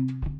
thank you